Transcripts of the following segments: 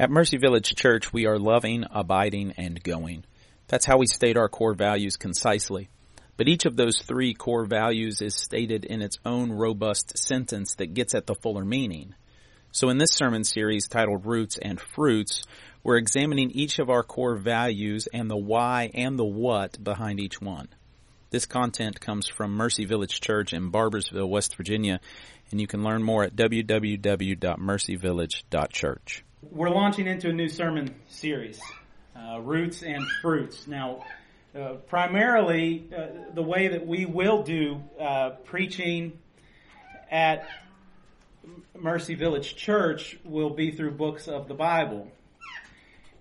At Mercy Village Church, we are loving, abiding, and going. That's how we state our core values concisely. But each of those three core values is stated in its own robust sentence that gets at the fuller meaning. So in this sermon series titled Roots and Fruits, we're examining each of our core values and the why and the what behind each one. This content comes from Mercy Village Church in Barboursville, West Virginia, and you can learn more at www.mercyvillage.church. We're launching into a new sermon series, uh, Roots and Fruits. Now, uh, primarily, uh, the way that we will do uh, preaching at Mercy Village Church will be through books of the Bible.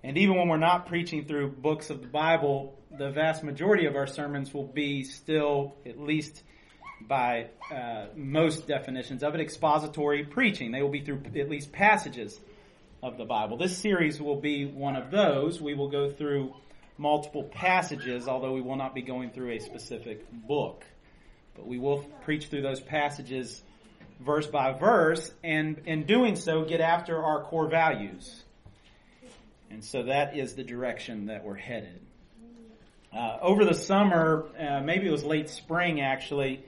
And even when we're not preaching through books of the Bible, the vast majority of our sermons will be still, at least by uh, most definitions of it, expository preaching. They will be through at least passages of the Bible. This series will be one of those. We will go through multiple passages, although we will not be going through a specific book. But we will preach through those passages verse by verse, and in doing so, get after our core values. And so that is the direction that we're headed. Uh, over the summer, uh, maybe it was late spring actually,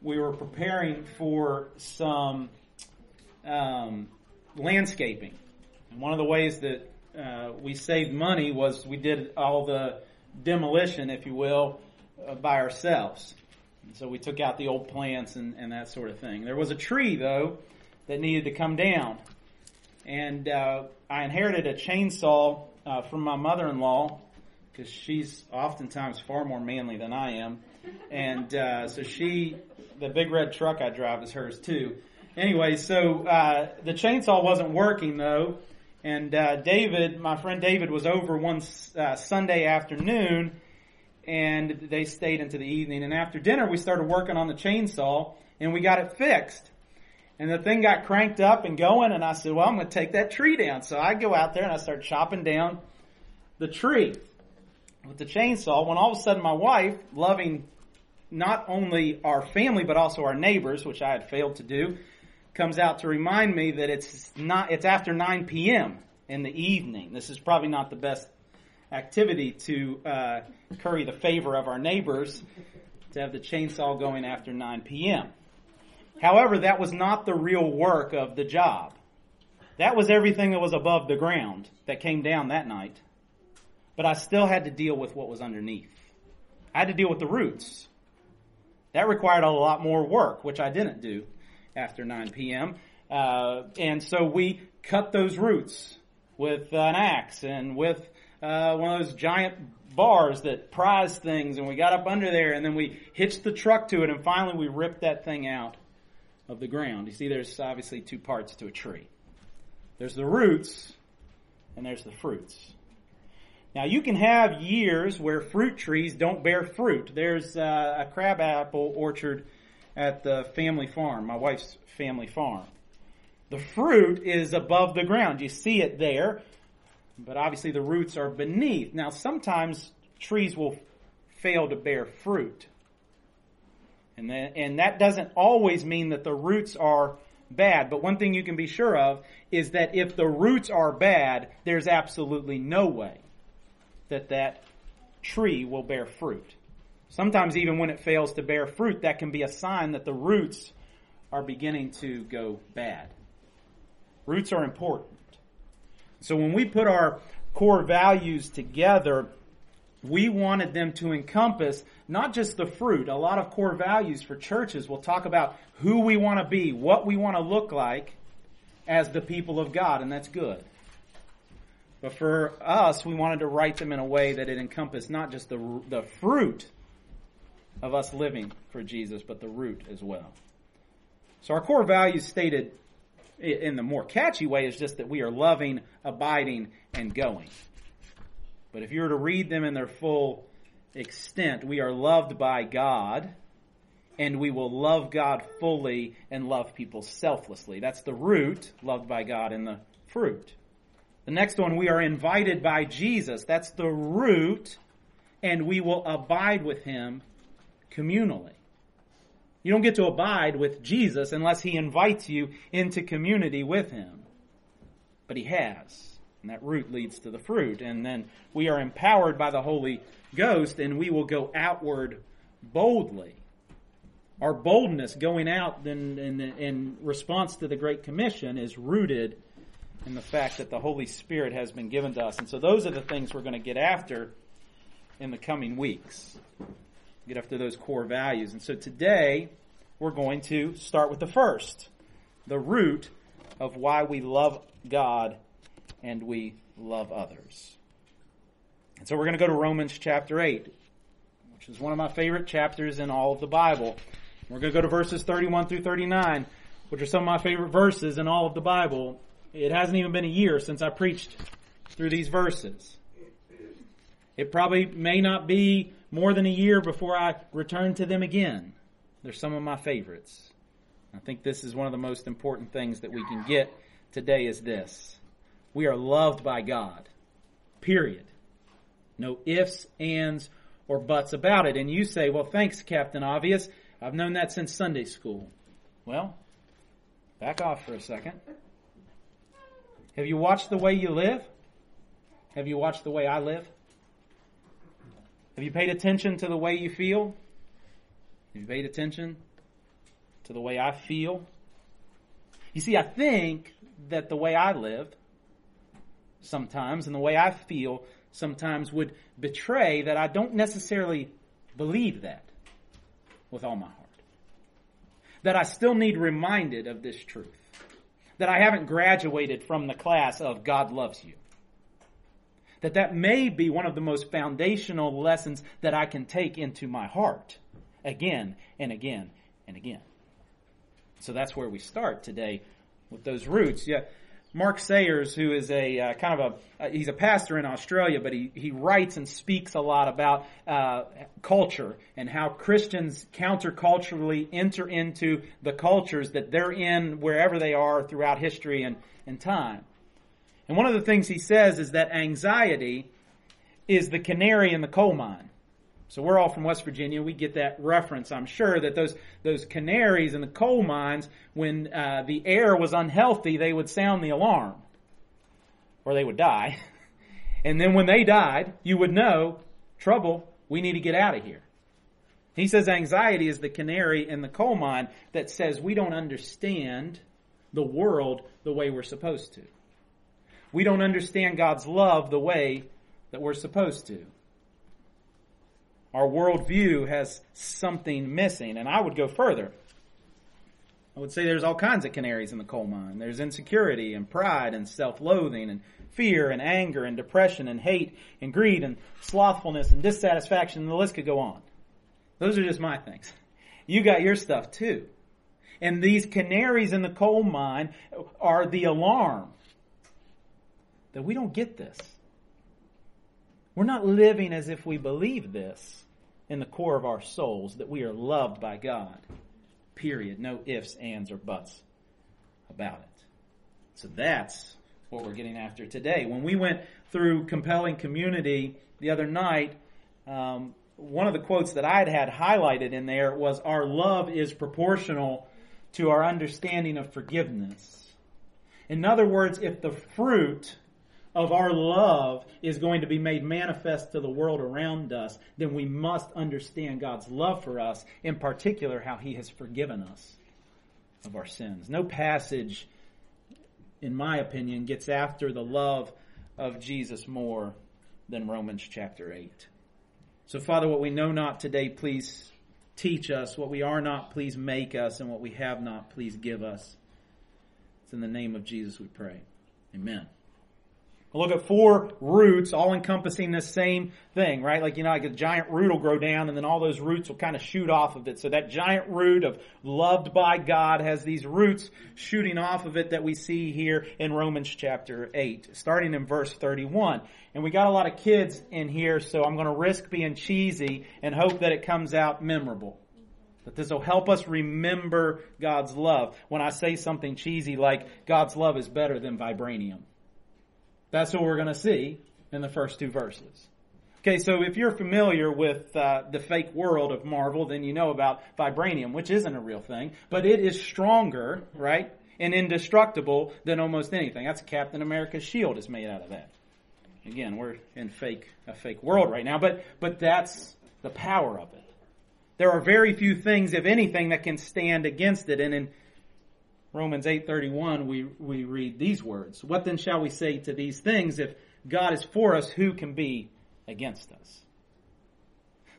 we were preparing for some um, landscaping. One of the ways that uh, we saved money was we did all the demolition, if you will, uh, by ourselves. And so we took out the old plants and, and that sort of thing. There was a tree, though, that needed to come down. And uh, I inherited a chainsaw uh, from my mother-in-law because she's oftentimes far more manly than I am. And uh, so she, the big red truck I drive is hers too. Anyway, so uh, the chainsaw wasn't working though, and uh, David, my friend David, was over one uh, Sunday afternoon, and they stayed into the evening. And after dinner, we started working on the chainsaw, and we got it fixed. And the thing got cranked up and going, and I said, well, I'm going to take that tree down. So I go out there and I start chopping down the tree with the chainsaw when all of a sudden my wife, loving not only our family but also our neighbors, which I had failed to do, comes out to remind me that it's not, it's after 9 p.m. in the evening. This is probably not the best activity to uh, curry the favor of our neighbors to have the chainsaw going after 9 p.m. However, that was not the real work of the job. That was everything that was above the ground that came down that night. But I still had to deal with what was underneath. I had to deal with the roots. That required a lot more work, which I didn't do after 9 p.m. Uh, and so we cut those roots with an axe and with uh, one of those giant bars that prise things, and we got up under there, and then we hitched the truck to it, and finally we ripped that thing out of the ground. You see, there's obviously two parts to a tree. There's the roots, and there's the fruits. Now you can have years where fruit trees don't bear fruit. There's uh, a crabapple orchard at the family farm, my wife's family farm. The fruit is above the ground. You see it there, but obviously the roots are beneath. Now sometimes trees will fail to bear fruit. And, that, and that doesn't always mean that the roots are bad. But one thing you can be sure of is that if the roots are bad, there's absolutely no way that that tree will bear fruit. Sometimes even when it fails to bear fruit, that can be a sign that the roots are beginning to go bad. Roots are important. So when we put our core values together, we wanted them to encompass not just the fruit. A lot of core values for churches will talk about who we want to be, what we want to look like as the people of God, and that's good. But for us, we wanted to write them in a way that it encompassed not just the, the fruit of us living for Jesus, but the root as well. So our core values stated in the more catchy way is just that we are loving, abiding, and going. But if you were to read them in their full extent, we are loved by God, and we will love God fully and love people selflessly. That's the root, loved by God, and the fruit. The next one, we are invited by Jesus. That's the root, and we will abide with him communally. You don't get to abide with Jesus unless he invites you into community with him. But he has. And that root leads to the fruit. And then we are empowered by the Holy Ghost and we will go outward boldly. Our boldness going out in, in, in response to the Great Commission is rooted in the fact that the Holy Spirit has been given to us. And so those are the things we're going to get after in the coming weeks. Get after those core values. And so today, we're going to start with the first the root of why we love God and we love others. And so we're going to go to Romans chapter 8, which is one of my favorite chapters in all of the Bible. We're going to go to verses 31 through 39, which are some of my favorite verses in all of the Bible. It hasn't even been a year since I preached through these verses. It probably may not be more than a year before I return to them again. They're some of my favorites. I think this is one of the most important things that we can get today is this. We are loved by God. Period. No ifs, ands, or buts about it. And you say, well, thanks, Captain Obvious. I've known that since Sunday school. Well, back off for a second. Have you watched the way you live? Have you watched the way I live? Have you paid attention to the way you feel? Have you paid attention to the way I feel? You see, I think that the way I live sometimes and the way I feel sometimes would betray that I don't necessarily believe that with all my heart. That I still need reminded of this truth. That I haven't graduated from the class of God loves you. That that may be one of the most foundational lessons that I can take into my heart again and again and again. So that's where we start today with those roots. Yeah. Mark Sayers, who is a uh, kind of a uh, he's a pastor in Australia, but he he writes and speaks a lot about uh, culture and how Christians counterculturally enter into the cultures that they're in wherever they are throughout history and, and time. And one of the things he says is that anxiety is the canary in the coal mine. So we're all from West Virginia. We get that reference, I'm sure, that those, those canaries in the coal mines, when uh, the air was unhealthy, they would sound the alarm. Or they would die. And then when they died, you would know, trouble, we need to get out of here. He says anxiety is the canary in the coal mine that says we don't understand the world the way we're supposed to. We don't understand God's love the way that we're supposed to. Our worldview has something missing, and I would go further. I would say there's all kinds of canaries in the coal mine. There's insecurity and pride and self-loathing and fear and anger and depression and hate and greed and slothfulness and dissatisfaction and the list could go on. Those are just my things. You got your stuff too. And these canaries in the coal mine are the alarm that we don't get this. We're not living as if we believe this in the core of our souls, that we are loved by God. Period. No ifs, ands, or buts about it. So that's what we're getting after today. When we went through compelling community the other night, um, one of the quotes that I had had highlighted in there was, Our love is proportional to our understanding of forgiveness. In other words, if the fruit of our love is going to be made manifest to the world around us, then we must understand God's love for us, in particular, how He has forgiven us of our sins. No passage, in my opinion, gets after the love of Jesus more than Romans chapter 8. So, Father, what we know not today, please teach us. What we are not, please make us. And what we have not, please give us. It's in the name of Jesus we pray. Amen. We'll look at four roots all encompassing the same thing, right? Like, you know, like a giant root will grow down and then all those roots will kind of shoot off of it. So that giant root of loved by God has these roots shooting off of it that we see here in Romans chapter 8, starting in verse 31. And we got a lot of kids in here, so I'm going to risk being cheesy and hope that it comes out memorable. That this will help us remember God's love. When I say something cheesy like God's love is better than vibranium. That's what we're going to see in the first two verses. Okay, so if you're familiar with uh, the fake world of Marvel, then you know about vibranium, which isn't a real thing, but it is stronger, right? and indestructible than almost anything. That's Captain America's shield is made out of that. Again, we're in fake a fake world right now, but but that's the power of it. There are very few things, if anything, that can stand against it. And in Romans 8:31 we we read these words, "What then shall we say to these things if God is for us, who can be against us?"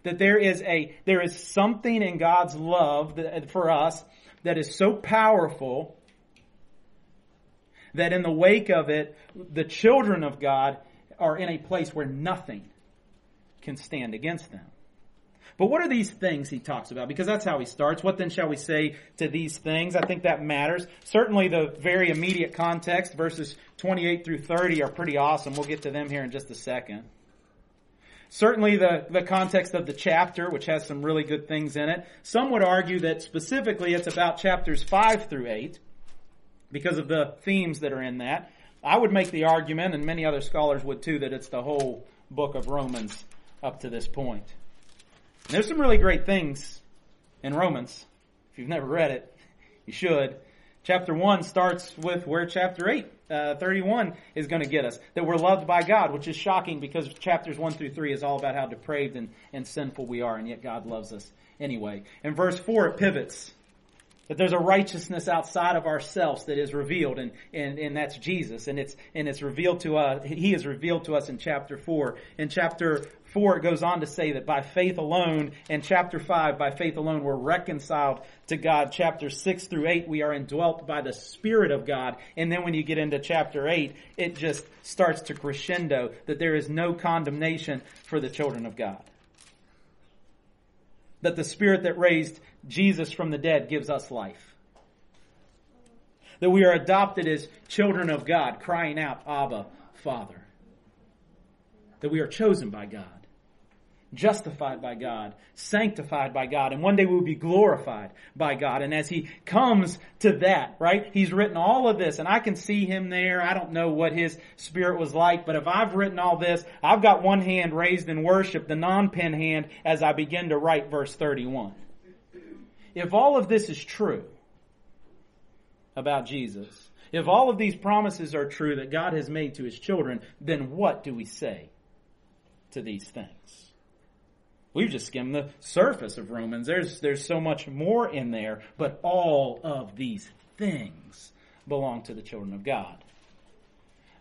That there is a there is something in God's love that, for us that is so powerful that in the wake of it, the children of God are in a place where nothing can stand against them. But what are these things he talks about? Because that's how he starts. What then shall we say to these things? I think that matters. Certainly the very immediate context, verses 28 through 30 are pretty awesome. We'll get to them here in just a second. Certainly the, the context of the chapter, which has some really good things in it. Some would argue that specifically it's about chapters 5 through 8 because of the themes that are in that. I would make the argument, and many other scholars would too, that it's the whole book of Romans up to this point. And there's some really great things in Romans. If you've never read it, you should. Chapter 1 starts with where chapter 8, uh, 31 is going to get us. That we're loved by God, which is shocking because chapters 1 through 3 is all about how depraved and, and sinful we are, and yet God loves us anyway. In verse 4, it pivots that there's a righteousness outside of ourselves that is revealed, and, and, and that's Jesus. And it's, and it's revealed to us, He is revealed to us in chapter 4. In chapter 4, it goes on to say that by faith alone, and chapter 5, by faith alone, we're reconciled to God. Chapter 6 through 8, we are indwelt by the Spirit of God. And then when you get into chapter 8, it just starts to crescendo that there is no condemnation for the children of God. That the Spirit that raised Jesus from the dead gives us life. That we are adopted as children of God, crying out, Abba, Father. That we are chosen by God, justified by God, sanctified by God, and one day we will be glorified by God. And as He comes to that, right, He's written all of this, and I can see Him there. I don't know what His Spirit was like, but if I've written all this, I've got one hand raised in worship, the non-pen hand, as I begin to write verse 31 if all of this is true about Jesus, if all of these promises are true that God has made to his children, then what do we say to these things? We've just skimmed the surface of Romans. There's, there's so much more in there, but all of these things belong to the children of God.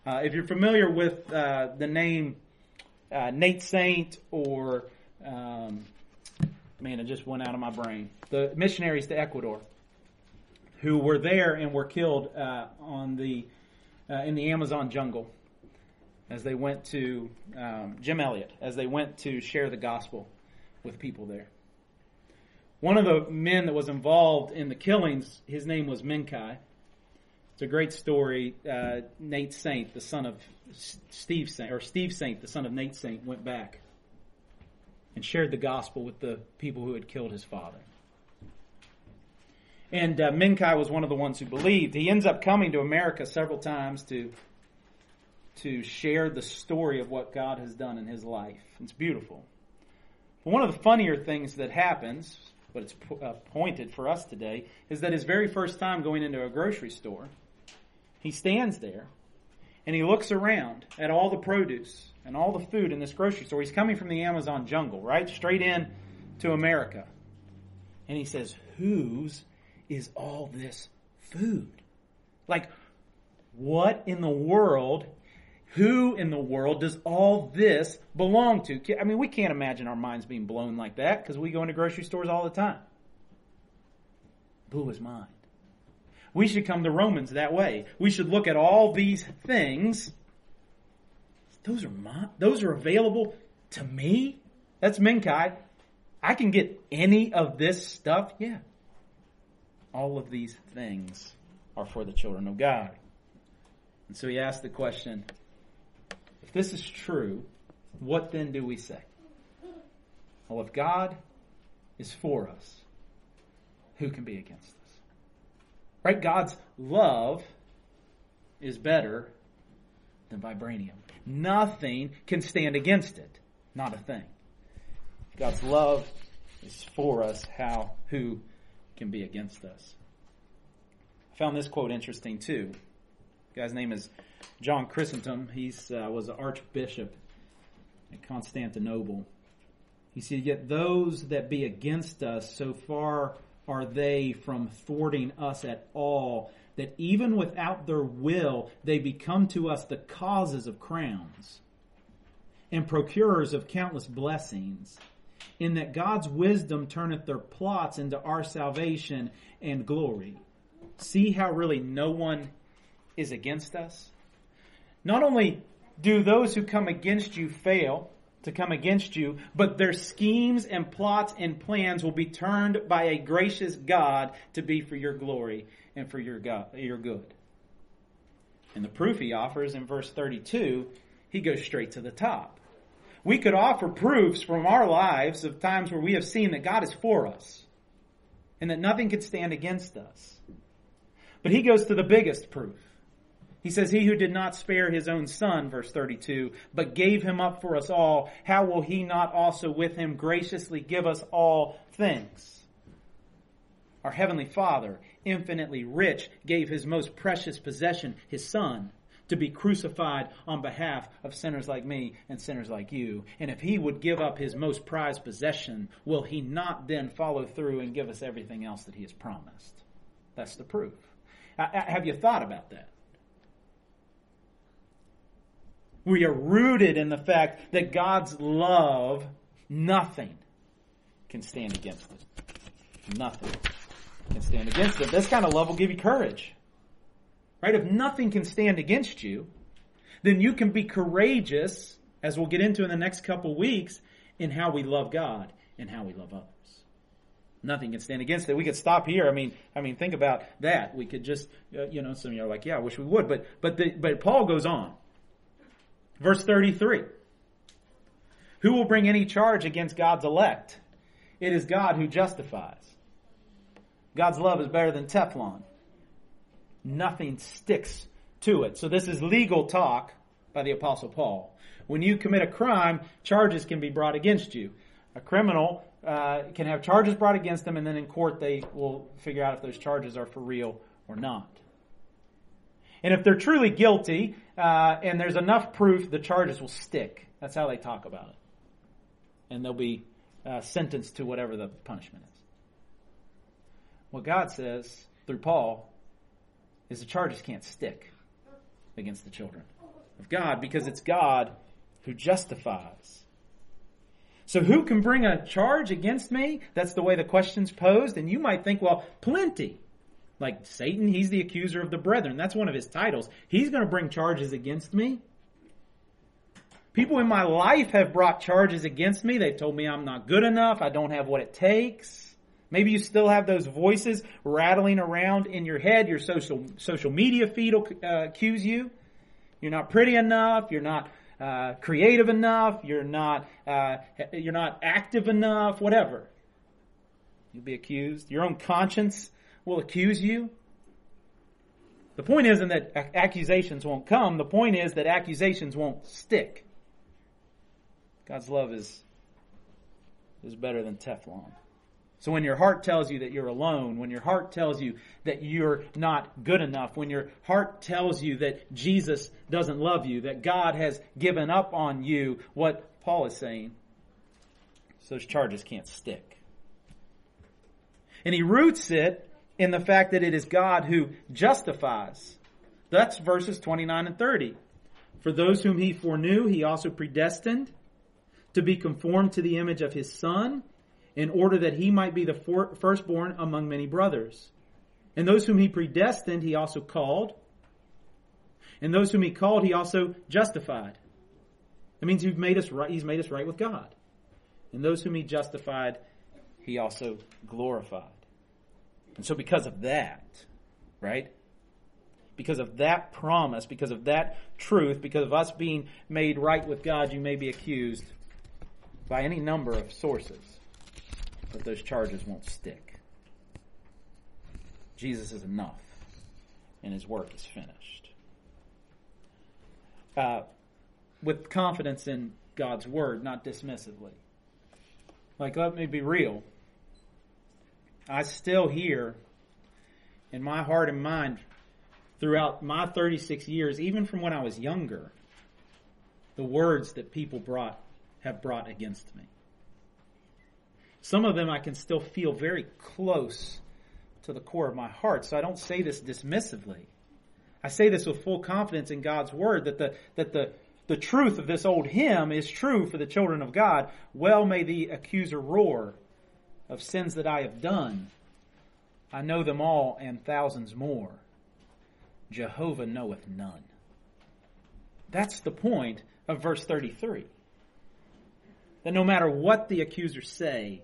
Uh, if you're familiar with uh, the name uh, Nate Saint or um, man, it just went out of my brain. The missionaries to Ecuador who were there and were killed uh, on the uh, in the Amazon jungle as they went to um, Jim Elliot as they went to share the gospel with people there. One of the men that was involved in the killings, his name was Mincaye. It's a great story. Uh, Nate Saint, the son of Steve Saint, or Steve Saint, the son of Nate Saint, went back and shared the gospel with the people who had killed his father. And uh, Mincaye was one of the ones who believed. He ends up coming to America several times to to share the story of what God has done in his life. It's beautiful. But one of the funnier things that happens, but it's uh, pointed for us today, is that his very first time going into a grocery store, he stands there and he looks around at all the produce and all the food in this grocery store. He's coming from the Amazon jungle, right? Straight in to America. And he says, Whose is all this food? Like, what in the world, who in the world does all this belong to? I mean, we can't imagine our minds being blown like that because we go into grocery stores all the time. Blew his mind. We should come to Romans that way. We should look at all these things those are my, those are available to me. That's Mincaye. I can get any of this stuff. Yeah. All of these things are for the children of God. And so he asked the question, if this is true, what then do we say? Well, if God is for us, who can be against us? Right? God's love is better than vibranium. Nothing can stand against it. Not a thing. God's love is for us. How, who can be against us? I found this quote interesting too. The guy's name is John Chrysostom. He uh, was an archbishop at Constantinople. He said, Yet those that be against us, so far are they from thwarting us at all, that even without their will, they become to us the causes of crowns and procurers of countless blessings, in that God's wisdom turneth their plots into our salvation and glory. See how really no one is against us? Not only do those who come against you fail to come against you, but their schemes and plots and plans will be turned by a gracious God to be for your glory and for your God, your good. And the proof he offers in verse 32, he goes straight to the top. We could offer proofs from our lives of times where we have seen that God is for us and that nothing can stand against us. But he goes to the biggest proof. He says, He who did not spare his own son, verse 32, but gave him up for us all, how will he not also with him graciously give us all things? Our heavenly Father, infinitely rich, gave his most precious possession, his son, to be crucified on behalf of sinners like me and sinners like you. And if he would give up his most prized possession, will he not then follow through and give us everything else that he has promised? That's the proof. Uh, uh, have you thought about that? We are rooted in the fact that God's love, nothing can stand against it. Nothing can stand against them. This kind of love will give you courage. Right? If nothing can stand against you, then you can be courageous, as we'll get into in the next couple weeks, in how we love God and how we love others. Nothing can stand against it. We could stop here. I mean, I mean, think about that. We could just, uh, you know, some of you are like, yeah, I wish we would. But, but, the, but Paul goes on. Verse 33. Who will bring any charge against God's elect? It is God who justifies. God's love is better than Teflon. Nothing sticks to it. So this is legal talk by the apostle Paul. When you commit a crime, charges can be brought against you. A criminal uh, can have charges brought against them, and then in court they will figure out if those charges are for real or not. And if they're truly guilty uh, and there's enough proof, the charges will stick. That's how they talk about it. And they'll be uh, sentenced to whatever the punishment is. What God says through Paul is the charges can't stick against the children of God because it's God who justifies. So who can bring a charge against me? That's the way the question's posed. And you might think, well, plenty. Like Satan, he's the accuser of the brethren. That's one of his titles. He's going to bring charges against me. People in my life have brought charges against me. They've told me I'm not good enough. I don't have what it takes. Maybe you still have those voices rattling around in your head. Your social social media feed will uh, accuse you. You're not pretty enough. You're not uh, creative enough. You're not uh, you're not active enough. Whatever. You'll be accused. Your own conscience will accuse you. The point isn't that accusations won't come. The point is that accusations won't stick. God's love is, is better than Teflon. So when your heart tells you that you're alone, when your heart tells you that you're not good enough, when your heart tells you that Jesus doesn't love you, that God has given up on you, what Paul is saying, those charges can't stick. And he roots it in the fact that it is God who justifies. That's verses 29 and 30. For those whom he foreknew, he also predestined to be conformed to the image of his son, in order that he might be the for- firstborn among many brothers. And those whom he predestined, he also called. And those whom he called, he also justified. That means he's made us right, he's made us right with God. And those whom he justified, he also glorified. And so because of that, right? Because of that promise, because of that truth, because of us being made right with God, you may be accused by any number of sources. Those charges won't stick. Jesus is enough, and his work is finished. Uh, with confidence in God's word, not dismissively. Like, let me be real. I still hear in my heart and mind throughout my 36 years, even from when I was younger, the words that people brought have brought against me. Some of them I can still feel very close to the core of my heart, so I don't say this dismissively. I say this with full confidence in God's word that the that the the truth of this old hymn is true for the children of God. Well may the accuser roar of sins that I have done. I know them all and thousands more. Jehovah knoweth none. That's the point of verse 33. That no matter what the accusers say,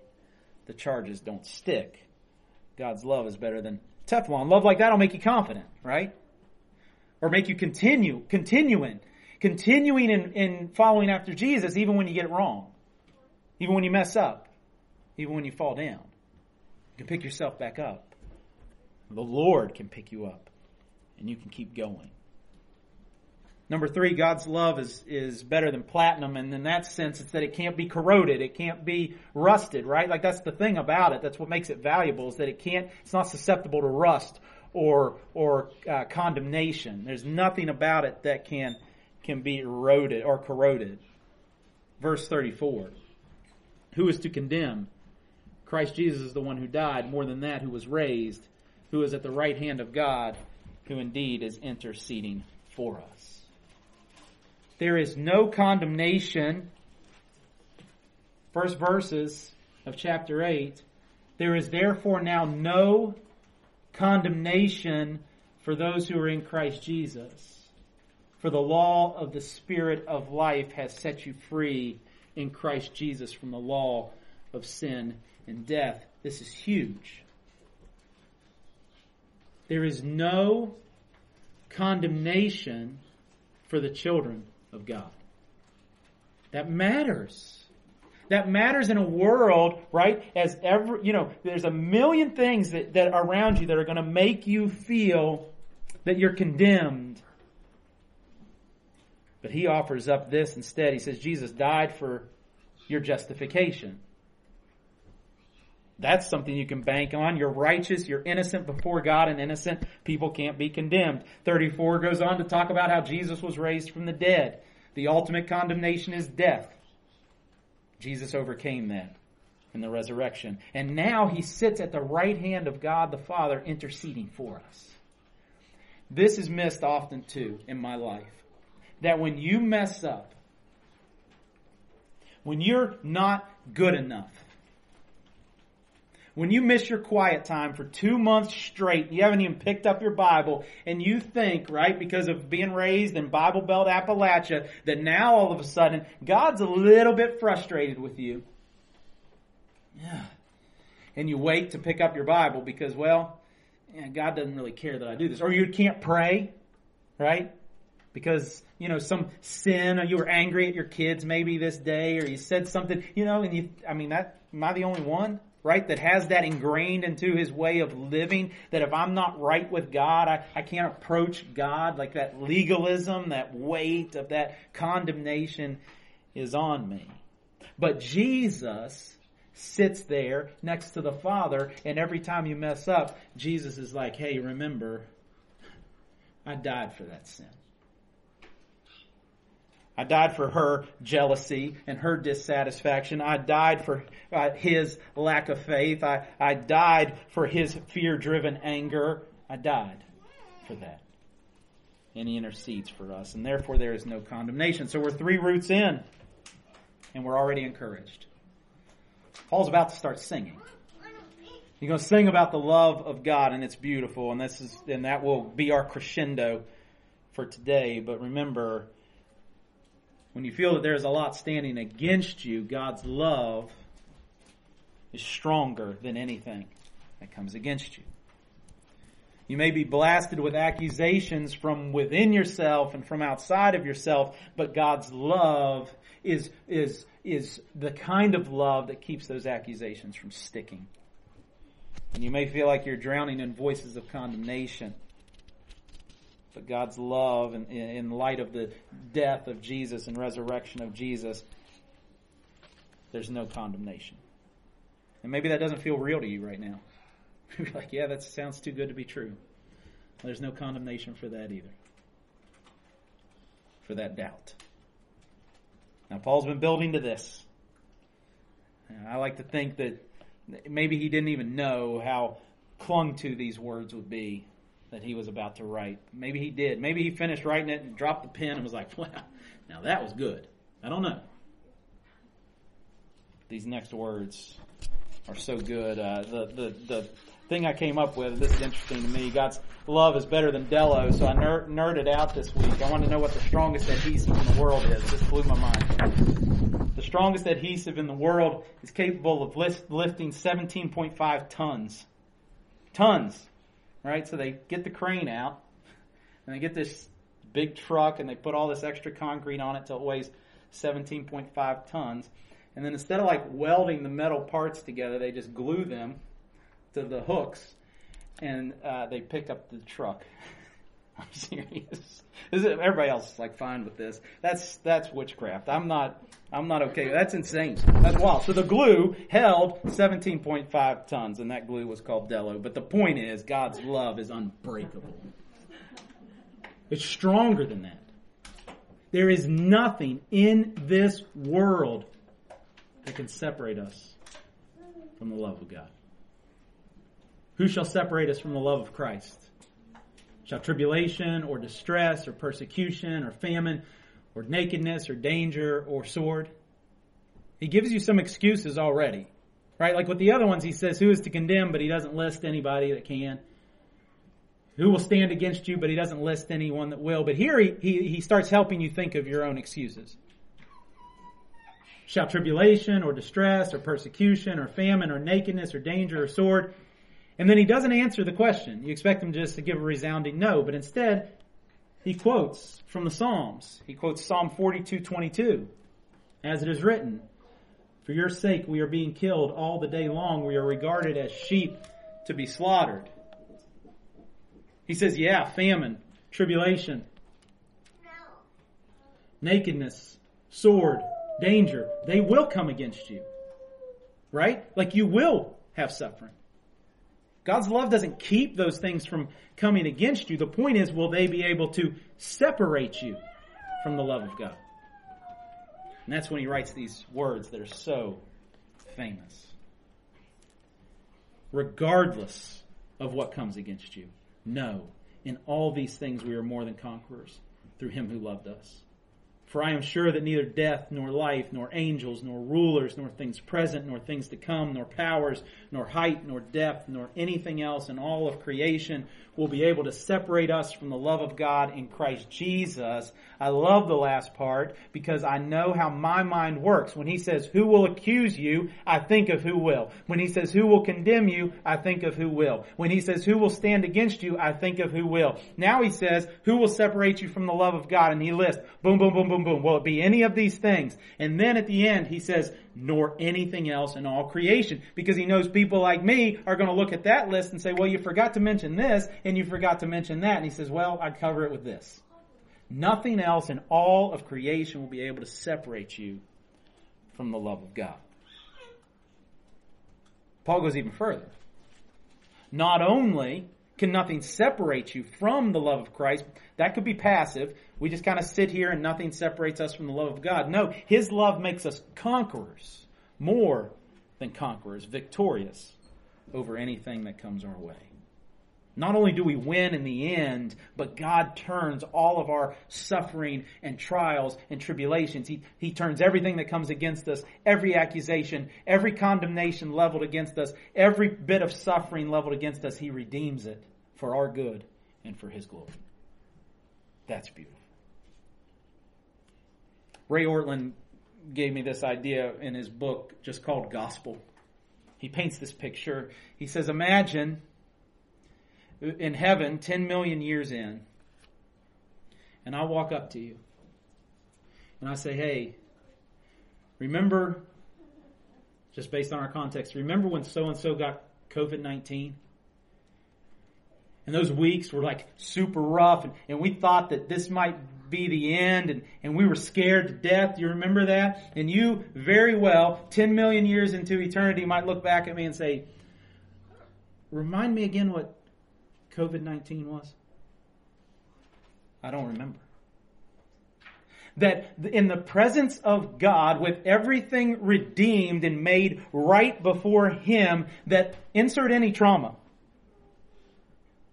the charges don't stick. God's love is better than Teflon. Love like that will make you confident, right? Or make you continue, continuing, continuing in, in following after Jesus even when you get it wrong. Even when you mess up. Even when you fall down. You can pick yourself back up. The Lord can pick you up and you can keep going. Number three, God's love is, is better than platinum, and in that sense, it's that it can't be corroded, it can't be rusted, right? Like that's the thing about it. That's what makes it valuable is that it can't, it's not susceptible to rust or or uh, condemnation. There's nothing about it that can can be eroded or corroded. Verse 34. Who is to condemn? Christ Jesus is the one who died, more than that, who was raised, who is at the right hand of God, who indeed is interceding for us. There is no condemnation. First verses of chapter 8. There is therefore now no condemnation for those who are in Christ Jesus. For the law of the Spirit of life has set you free in Christ Jesus from the law of sin and death. This is huge. There is no condemnation for the children of God. That matters. That matters in a world, right? As ever, you know, there's a million things that, that are around you that are going to make you feel that you're condemned. But he offers up this instead. He says, Jesus died for your justification. That's something you can bank on. You're righteous, you're innocent before God, and innocent people can't be condemned. 34 goes on to talk about how Jesus was raised from the dead. The ultimate condemnation is death. Jesus overcame that in the resurrection. And now he sits at the right hand of God the Father interceding for us. This is missed often too in my life. That when you mess up, when you're not good enough, when you miss your quiet time for two months straight, you haven't even picked up your Bible, and you think, right, because of being raised in Bible Belt Appalachia, that now all of a sudden God's a little bit frustrated with you. Yeah. And you wait to pick up your Bible because, well, yeah, God doesn't really care that I do this. Or you can't pray, right? Because, you know, some sin, or you were angry at your kids maybe this day, or you said something, you know, and you, I mean, that, am I the only one? Right? That has that ingrained into his way of living. That if I'm not right with God, I, I can't approach God. Like that legalism, that weight of that condemnation is on me. But Jesus sits there next to the Father, and every time you mess up, Jesus is like, hey, remember, I died for that sin. I died for her jealousy and her dissatisfaction. I died for uh, his lack of faith. I, I died for his fear driven anger. I died for that. And he intercedes for us. And therefore, there is no condemnation. So we're three roots in, and we're already encouraged. Paul's about to start singing. He's going to sing about the love of God, and it's beautiful, and this is, and that will be our crescendo for today. But remember, when you feel that there's a lot standing against you, God's love is stronger than anything that comes against you. You may be blasted with accusations from within yourself and from outside of yourself, but God's love is, is, is the kind of love that keeps those accusations from sticking. And you may feel like you're drowning in voices of condemnation. But God's love in, in light of the death of Jesus and resurrection of Jesus, there's no condemnation. And maybe that doesn't feel real to you right now. You're like, yeah, that sounds too good to be true. There's no condemnation for that either. For that doubt. Now, Paul's been building to this. And I like to think that maybe he didn't even know how clung to these words would be that he was about to write. Maybe he did. Maybe he finished writing it and dropped the pen and was like, wow, now that was good. I don't know. These next words are so good. Uh, the, the, the thing I came up with, this is interesting to me. God's love is better than Delo, so I ner- nerded out this week. I want to know what the strongest adhesive in the world is. This blew my mind. The strongest adhesive in the world is capable of lifting 17.5 tons. Tons. Right? So they get the crane out, and they get this big truck, and they put all this extra concrete on it till it weighs 17.5 tons. And then instead of like welding the metal parts together, they just glue them to the hooks, and uh, they pick up the truck. I'm serious. everybody else is like fine with this. That's that's witchcraft. I'm not. I'm not okay. That's insane. That's wild. So the glue held 17.5 tons, and that glue was called Delo. But the point is, God's love is unbreakable. It's stronger than that. There is nothing in this world that can separate us from the love of God. Who shall separate us from the love of Christ? Shall tribulation or distress or persecution or famine or nakedness or danger or sword? He gives you some excuses already. Right? Like with the other ones, he says, Who is to condemn? But he doesn't list anybody that can. Who will stand against you? But he doesn't list anyone that will. But here he, he, he starts helping you think of your own excuses. Shall tribulation or distress or persecution or famine or nakedness or danger or sword? And then he doesn't answer the question. You expect him just to give a resounding no, but instead he quotes from the Psalms. He quotes Psalm 42:22, as it is written, "For your sake we are being killed all the day long; we are regarded as sheep to be slaughtered." He says, "Yeah, famine, tribulation, nakedness, sword, danger, they will come against you. Right? Like you will have suffering. God's love doesn't keep those things from coming against you. The point is, will they be able to separate you from the love of God? And that's when he writes these words that are so famous. Regardless of what comes against you, no, in all these things we are more than conquerors through him who loved us. For I am sure that neither death, nor life, nor angels, nor rulers, nor things present, nor things to come, nor powers, nor height, nor depth, nor anything else in all of creation will be able to separate us from the love of God in Christ Jesus. I love the last part because I know how my mind works. When he says, who will accuse you? I think of who will. When he says, who will condemn you? I think of who will. When he says, who will stand against you? I think of who will. Now he says, who will separate you from the love of God? And he lists, boom, boom, boom, boom, boom. Will it be any of these things? And then at the end, he says, nor anything else in all creation. Because he knows people like me are going to look at that list and say, well, you forgot to mention this and you forgot to mention that. And he says, well, I'd cover it with this. Nothing else in all of creation will be able to separate you from the love of God. Paul goes even further. Not only can nothing separate you from the love of Christ, that could be passive. We just kind of sit here and nothing separates us from the love of God. No, His love makes us conquerors, more than conquerors, victorious over anything that comes our way. Not only do we win in the end, but God turns all of our suffering and trials and tribulations. He, he turns everything that comes against us, every accusation, every condemnation leveled against us, every bit of suffering leveled against us, He redeems it for our good and for His glory. That's beautiful. Ray Ortlund gave me this idea in his book just called Gospel. He paints this picture. He says, Imagine in heaven 10 million years in, and I walk up to you and I say, hey, remember, just based on our context, remember when so and so got COVID 19? And those weeks were like super rough, and, and we thought that this might be the end, and, and we were scared to death. You remember that? And you, very well, 10 million years into eternity, might look back at me and say, remind me again what COVID 19 was? I don't remember. That in the presence of God, with everything redeemed and made right before Him, that insert any trauma.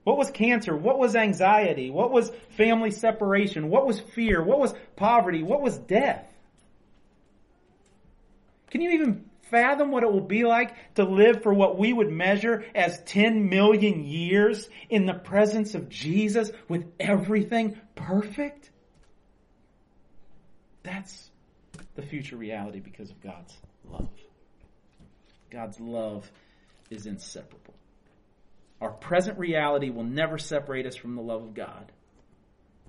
What was cancer? What was anxiety? What was family separation? What was fear? What was poverty? What was death? Can you even fathom what it will be like to live for what we would measure as 10 million years in the presence of Jesus with everything perfect? That's the future reality because of God's love. God's love is inseparable. Our present reality will never separate us from the love of God.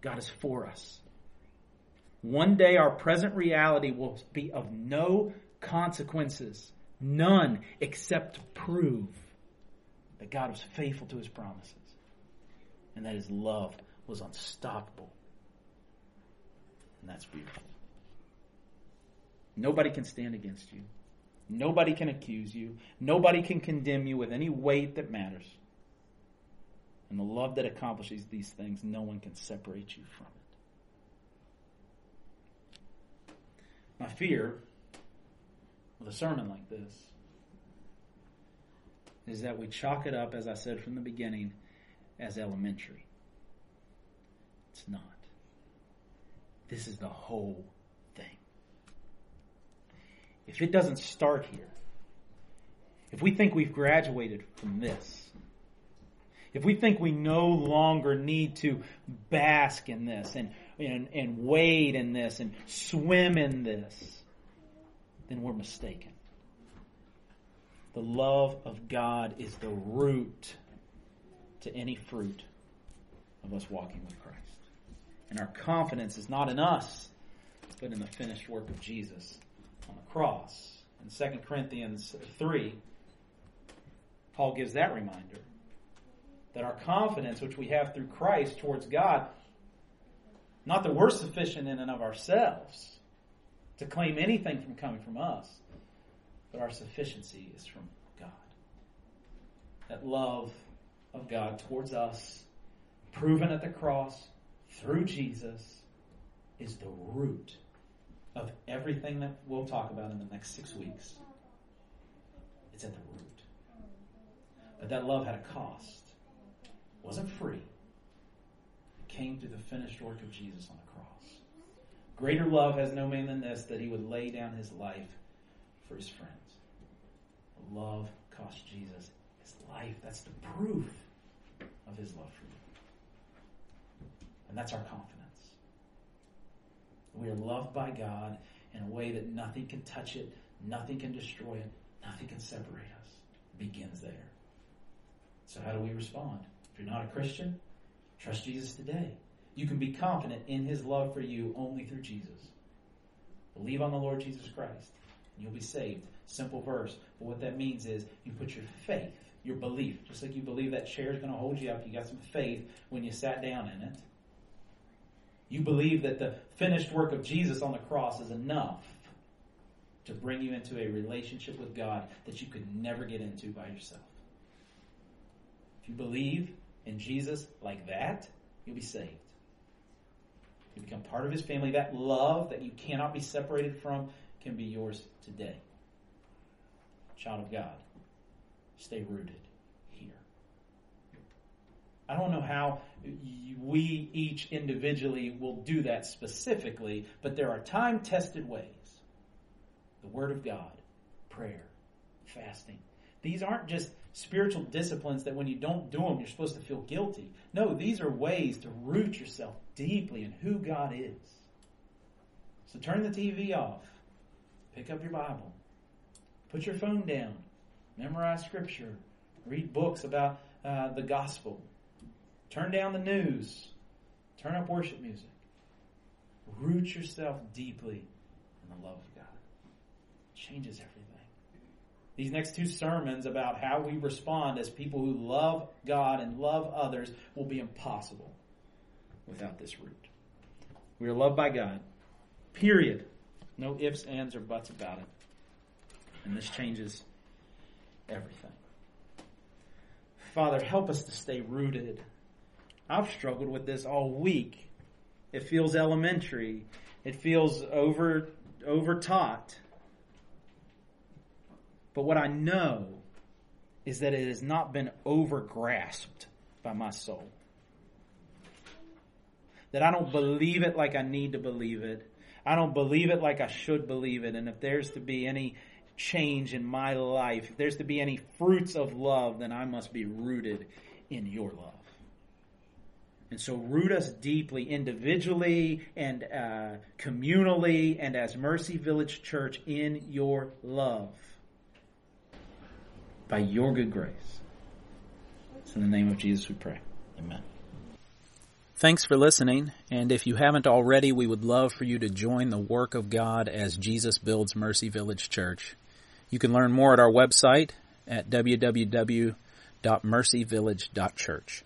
God is for us. One day our present reality will be of no consequences. None except prove that God was faithful to his promises and that his love was unstoppable. And that's beautiful. Nobody can stand against you. Nobody can accuse you. Nobody can condemn you with any weight that matters. And the love that accomplishes these things, no one can separate you from it. My fear with a sermon like this is that we chalk it up, as I said from the beginning, as elementary. It's not. This is the whole thing. If it doesn't start here, if we think we've graduated from this, if we think we no longer need to bask in this and, and, and wade in this and swim in this, then we're mistaken. The love of God is the root to any fruit of us walking with Christ. And our confidence is not in us, but in the finished work of Jesus on the cross. In 2 Corinthians 3, Paul gives that reminder that our confidence, which we have through Christ towards God, not that we're sufficient in and of ourselves, to claim anything from coming from us, but our sufficiency is from God. That love of God towards us, proven at the cross through Jesus, is the root of everything that we'll talk about in the next six weeks. It's at the root. But that love had a cost. It wasn't free. It came through the finished work of Jesus on the cross. Greater love has no man than this, that he would lay down his life for his friends. Love cost Jesus his life. That's the proof of his love for you. And that's our confidence. We are loved by God in a way that nothing can touch it, nothing can destroy it, nothing can separate us. It begins there. So how do we respond? If you're not a Christian, trust Jesus today. You can be confident in his love for you only through Jesus. Believe on the Lord Jesus Christ, and you'll be saved. Simple verse. But what that means is you put your faith, your belief, just like you believe that chair is going to hold you up, you got some faith when you sat down in it. You believe that the finished work of Jesus on the cross is enough to bring you into a relationship with God that you could never get into by yourself. If you believe in Jesus like that, you'll be saved. You become part of his family. That love that you cannot be separated from can be yours today. Child of God, stay rooted here. I don't know how we each individually will do that specifically, but there are time tested ways. The Word of God, prayer, fasting. These aren't just spiritual disciplines that when you don't do them, you're supposed to feel guilty. No, these are ways to root yourself deeply in who God is. So turn the TV off, pick up your Bible, put your phone down, memorize scripture, read books about uh, the gospel, turn down the news, turn up worship music. Root yourself deeply in the love of God. It changes everything. These next two sermons about how we respond as people who love God and love others will be impossible without this root. We are loved by God. Period. No ifs, ands, or buts about it. And this changes everything. Father, help us to stay rooted. I've struggled with this all week. It feels elementary. It feels over over taught. But what I know is that it has not been over grasped by my soul. That I don't believe it like I need to believe it. I don't believe it like I should believe it. And if there's to be any change in my life, if there's to be any fruits of love, then I must be rooted in your love. And so root us deeply, individually and uh, communally, and as Mercy Village Church in your love. By your good grace. It's in the name of Jesus we pray. Amen. Thanks for listening, and if you haven't already, we would love for you to join the work of God as Jesus builds Mercy Village Church. You can learn more at our website at www.mercyvillage.church.